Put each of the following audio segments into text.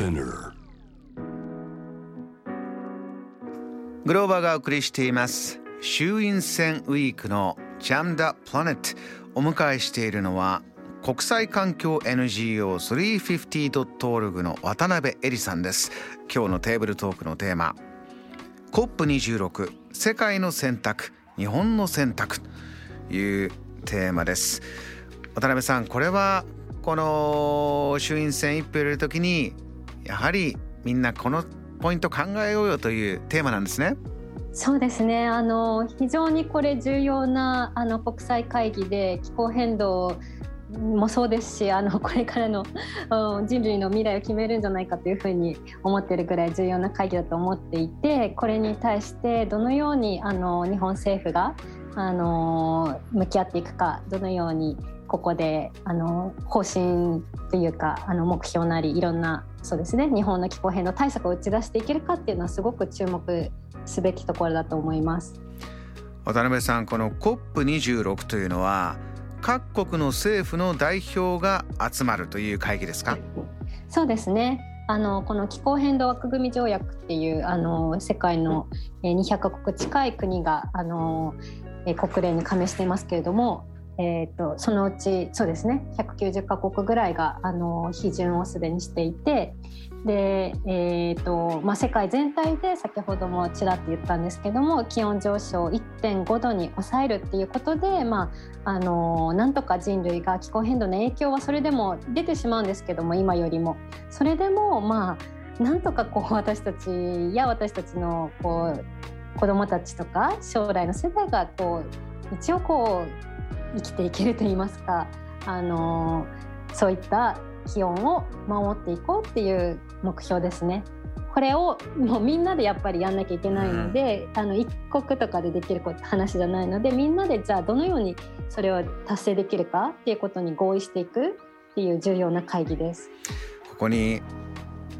Spinner. グローバーがお送りしています。衆院選ウィークのジャムダプラネットお迎えしているのは国際環境 NGO350.org の渡辺恵里さんです。今日のテーブルトークのテーマ COP26 世界の選択日本の選択というテーマです。渡辺さんこれはこの衆院選一票入れるときにやはりみんなこのポイント考えようよというテーマなんですね。そうですねあの非常にこれ重要なあの国際会議で気候変動もそうですしあのこれからの 人類の未来を決めるんじゃないかというふうに思ってるぐらい重要な会議だと思っていてこれに対してどのようにあの日本政府があの向き合っていくかどのようにここであの方針というかあの目標なりいろんなそうですね。日本の気候変動対策を打ち出していけるかっていうのはすごく注目すべきところだと思います。渡辺さんこの COP26 というのは各国の政府の代表が集まるという会議ですか？そうですね。あのこの気候変動枠組み条約っていうあの世界の200カ国近い国があの国連に加盟していますけれどもえーと、そのうちそうですね190カ国ぐらいがあの批准をすでにしていてで、えーとまあ、世界全体で先ほどもちらっと言ったんですけども気温上昇を1.5度に抑えるっていうことで、まあ、あのなんとか人類が気候変動の影響はそれでも出てしまうんですけども今よりも。それでもまあなんとかこう私たちや私たちのこう子どもたちとか将来の世代がこう一応こう生きていけると言いますか、あのそういった気温を守っていこうっていう目標ですね。これをもうみんなでやっぱりやんなきゃいけないので、うん、あの一国とかでできる話じゃないのでみんなでじゃあどのようにそれを達成できるかっていうことに合意していくっていう重要な会議です。ここに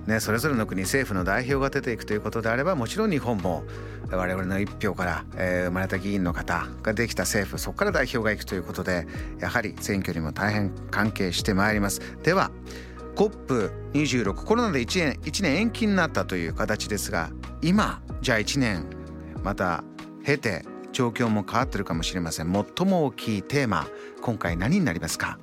ね、それぞれの国政府の代表が出ていくということであればもちろん日本も我々の一票から、えー、生まれた議員の方ができた政府そこから代表がいくということでやはり選挙にも大変関係してまいります。では COP26 コロナで1年 ,1 年延期になったという形ですが今じゃあ1年また経て状況も変わってるかもしれません。最も大きいテーマ今回何になりますか？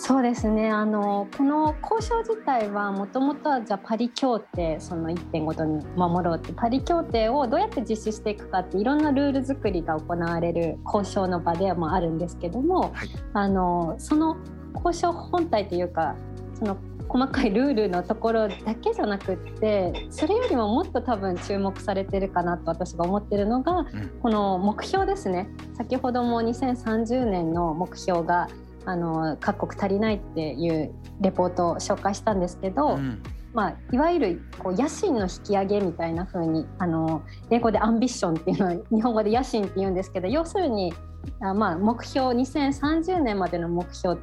そうですね。あのこの交渉自体はもともとはじゃパリ協定その1.5度に守ろうってパリ協定をどうやって実施していくかっていろんなルール作りが行われる交渉の場でもあるんですけども、はい、あのその交渉本体というかその細かいルールのところだけじゃなくってそれよりももっと多分注目されてるかなと私が思ってるのが、うん、この目標ですね。先ほども2030年の目標があの各国足りないっていうレポートを紹介したんですけど、うん、まあ、いわゆるこう野心の引き上げみたいな風にあに英語でアンビッションっていうのは日本語で野心って言うんですけど要するにあまあ目標2030年までの目標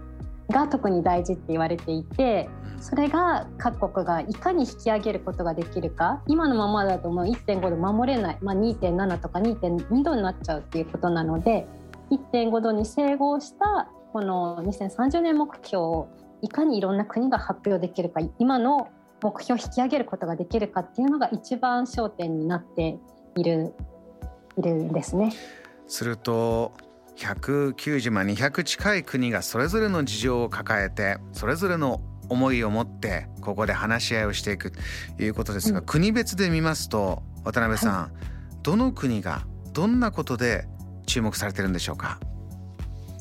が特に大事って言われていてそれが各国がいかに引き上げることができるか今のままだともう1.5度守れない、まあ、2.7とか2.2度になっちゃうっていうことなので1.5度に整合したこの2030年目標をいかにいろんな国が発表できるか今の目標を引き上げることができるかっていうのが一番焦点になっているいるんですね。すると190万200近い国がそれぞれの事情を抱えてそれぞれの思いを持ってここで話し合いをしていくということですが、うん、国別で見ますと渡辺さん、はい、どの国がどんなことで注目されてるんでしょうか？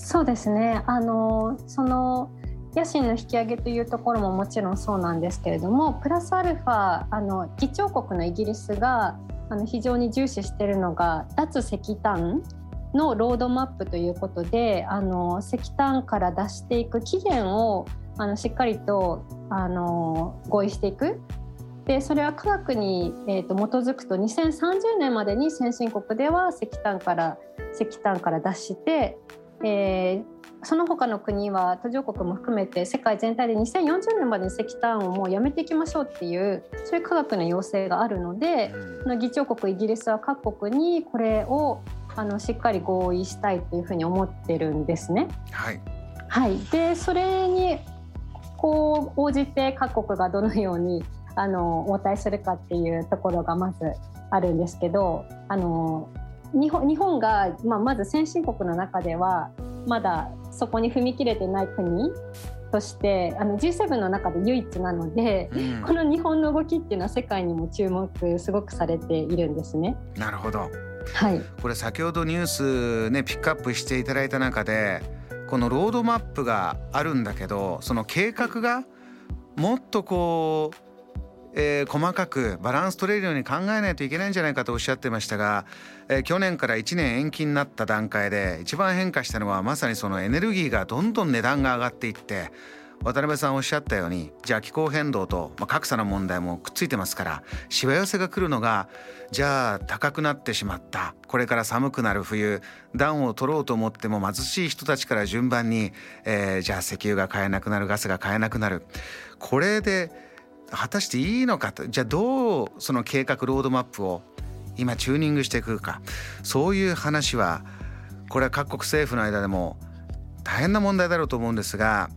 そうですね。あのその野心の引き上げというところももちろんそうなんですけれどもプラスアルファあの議長国のイギリスがあの非常に重視しているのが脱石炭のロードマップということであの石炭から出していく期限をあのしっかりとあの合意していく。でそれは科学に、えーと、基づくと2030年までに先進国では石炭から石炭から出してえー、その他の国は途上国も含めて世界全体で2040年までに石炭をもうやめていきましょうっていうそういう科学の要請があるので、うん、議長国イギリスは各国にこれをあのしっかり合意したいというふうに思ってるんですね。はい、はい、でそれにこを応じて各国がどのようにあの応対するかっていうところがまずあるんですけどあの日本日本が、まあ、まず先進国の中ではまだそこに踏み切れてない国としてあの G7 の中で唯一なので、うん、この日本の動きっていうのは世界にも注目すごくされているんですね。なるほど。はい、これ先ほどニュースねピックアップしていただいた中でこのロードマップがあるんだけどその計画がもっとこうえー、細かくバランス取れるように考えないといけないんじゃないかとおっしゃってましたが、えー、去年から1年延期になった段階で一番変化したのはまさにそのエネルギーがどんどん値段が上がっていって渡辺さんおっしゃったようにじゃあ気候変動と、格差の問題もくっついてますからしわ寄せが来るのがじゃあ高くなってしまったこれから寒くなる冬暖を取ろうと思っても貧しい人たちから順番に、えー、じゃあ石油が買えなくなるガスが買えなくなる。これで果たしていいのかと。じゃあどうその計画ロードマップを今チューニングしていくか。そういう話はこれは各国政府の間でも大変な問題だろうと思うんですが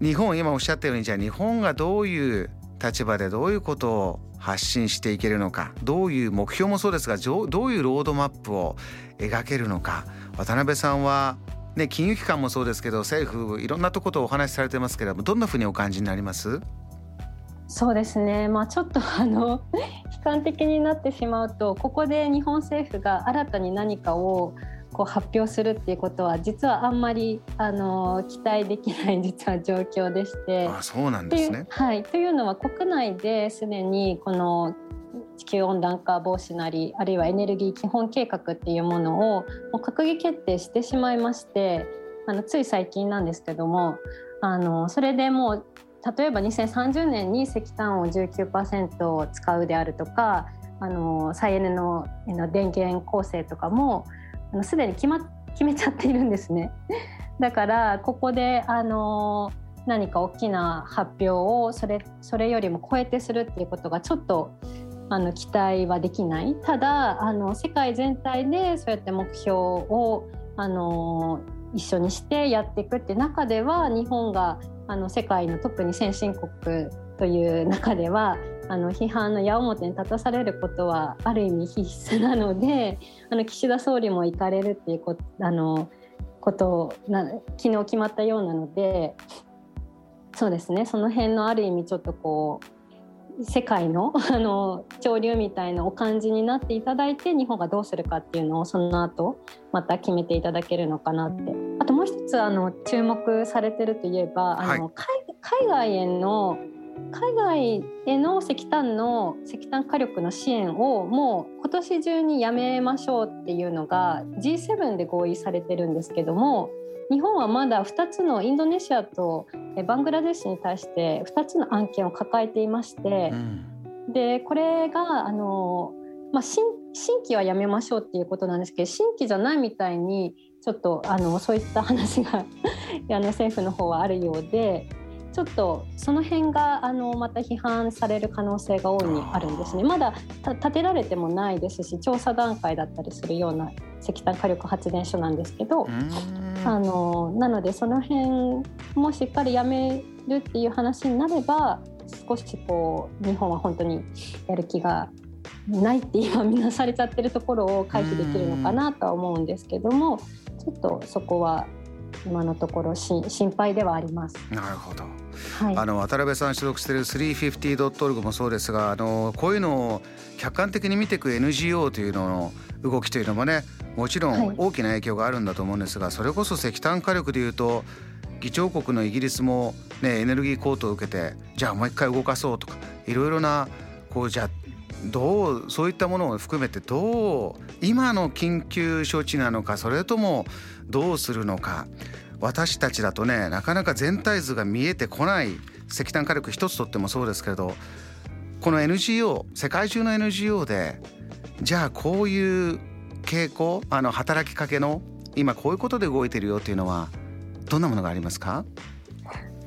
日本今おっしゃったようにじゃあ日本がどういう立場でどういうことを発信していけるのかどういう目標もそうですがどういうロードマップを描けるのか。渡辺さんは、ね、金融機関もそうですけど政府いろんなとことお話しされてますけれどもどんなふうにお感じになります？そうですね、まあ、ちょっとあの 悲観的になってしまうとここで日本政府が新たに何かをこう発表するっていうことは実はあんまりあの期待できない実は状況でして。あそうなんですね、はい、というのは国内ですでにこの地球温暖化防止なりあるいはエネルギー基本計画っていうものをもう閣議決定してしまいましてあのつい最近なんですけどもあのそれでもう例えば2030年に石炭を19%使うであるとかあの再エネの電源構成とかもすでに決,、ま、決めちゃっているんですね。だからここであの何か大きな発表をそれそれよりも超えてするっていうことがちょっとあの期待はできないただあの世界全体でそうやって目標をあの一緒にしてやっていくって中では日本があの世界の特に先進国という中ではあの批判の矢面に立たされることはある意味必須なので あの岸田総理も行かれるっていうこあのことをな昨日決まったようなのでそうですね。その辺のある意味ちょっとこう世界の あの潮流みたいなお感じになっていただいて日本がどうするかっていうのをその後また決めていただけるのかなって。あともう一つあの注目されてるといえばあの、はい、海外への海外への石炭の石炭火力の支援をもう今年中にやめましょうっていうのが G7 で合意されてるんですけども日本はまだ2つのインドネシアとバングラデシュに対して2つの案件を抱えていまして、うん、でこれがあの、まあ、新新規はやめましょうっていうことなんですけど新規じゃないみたいにちょっとあのそういった話が あの政府の方はあるようでちょっとその辺があのまた批判される可能性が大いにあるんですね。まだ建てられてもないですし調査段階だったりするような石炭火力発電所なんですけどあのなのでその辺もしっかりやめるっていう話になれば少しこう日本は本当にやる気がないって今見なされちゃってるところを回避できるのかなとは思うんですけどもちょっとそこは今のところ心配ではあります。なるほど。はい、あの渡辺さん所属している 350.org もそうですがあのこういうのを客観的に見ていく NGO というのの動きというのもねもちろん大きな影響があるんだと思うんですが、それこそ石炭火力でいうと議長国のイギリスも、ね、エネルギー高騰を受けてじゃあもう一回動かそうとかいろいろなこうじゃあどうそういったものを含めてどう今の緊急処置なのかそれともどうするのか。私たちだとねなかなか全体図が見えてこない石炭火力一つとってもそうですけれどこの NGO 世界中の NGO でじゃあこういう傾向あの働きかけの今こういうことで動いてるよっていうのはどんなものがありますか？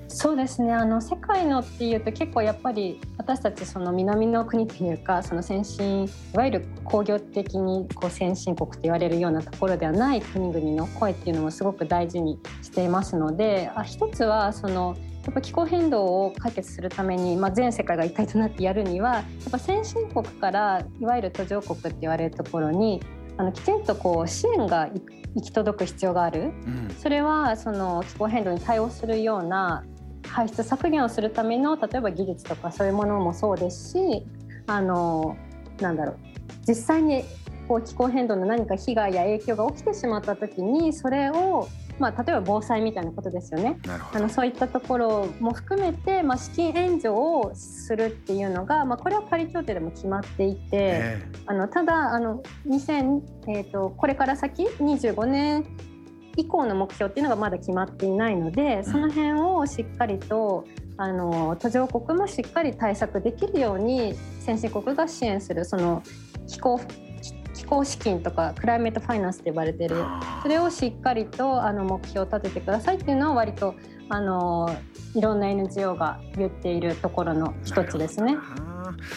そうですね。あの世界のっていうと結構やっぱり私たちその南の国というかその先進いわゆる工業的にこう先進国と言われるようなところではない国々の声っていうのもすごく大事にしていますのであ一つはそのっぱ気候変動を解決するために、まあ、全世界が一体となってやるにはやっぱ先進国からいわゆる途上国って言われるところにあのきちんとこう支援が行き届く必要がある、うん、それはその気候変動に対応するような排出削減をするための例えば技術とかそういうものもそうですしあのなんだろう。実際にこう気候変動の何か被害や影響が起きてしまった時にそれをまあ、例えば防災みたいなことですよね。あのそういったところも含めて、まあ、資金援助をするっていうのが、まあ、これはパリ協定でも決まっていて、えー、あのただあの2000、えーと、これから先25年以降の目標っていうのがまだ決まっていないのでその辺をしっかりとあの途上国もしっかり対策できるように先進国が支援するその気候候資金とかクライメートファイナンスって呼ばれてる。それをしっかりとあの目標を立ててくださいっていうのは割とあのいろんな NGO が言っているところの一つですね。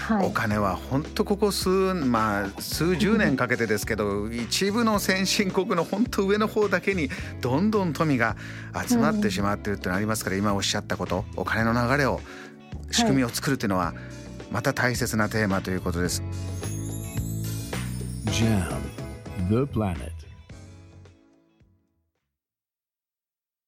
はい、お金は本当ここ数,、まあ、数十年かけてですけど一部の先進国の本当上の方だけにどんどん富が集まってしまっているっていうのありますから、今おっしゃったことお金の流れを仕組みを作るというのはまた大切なテーマということです。Jam, the planet.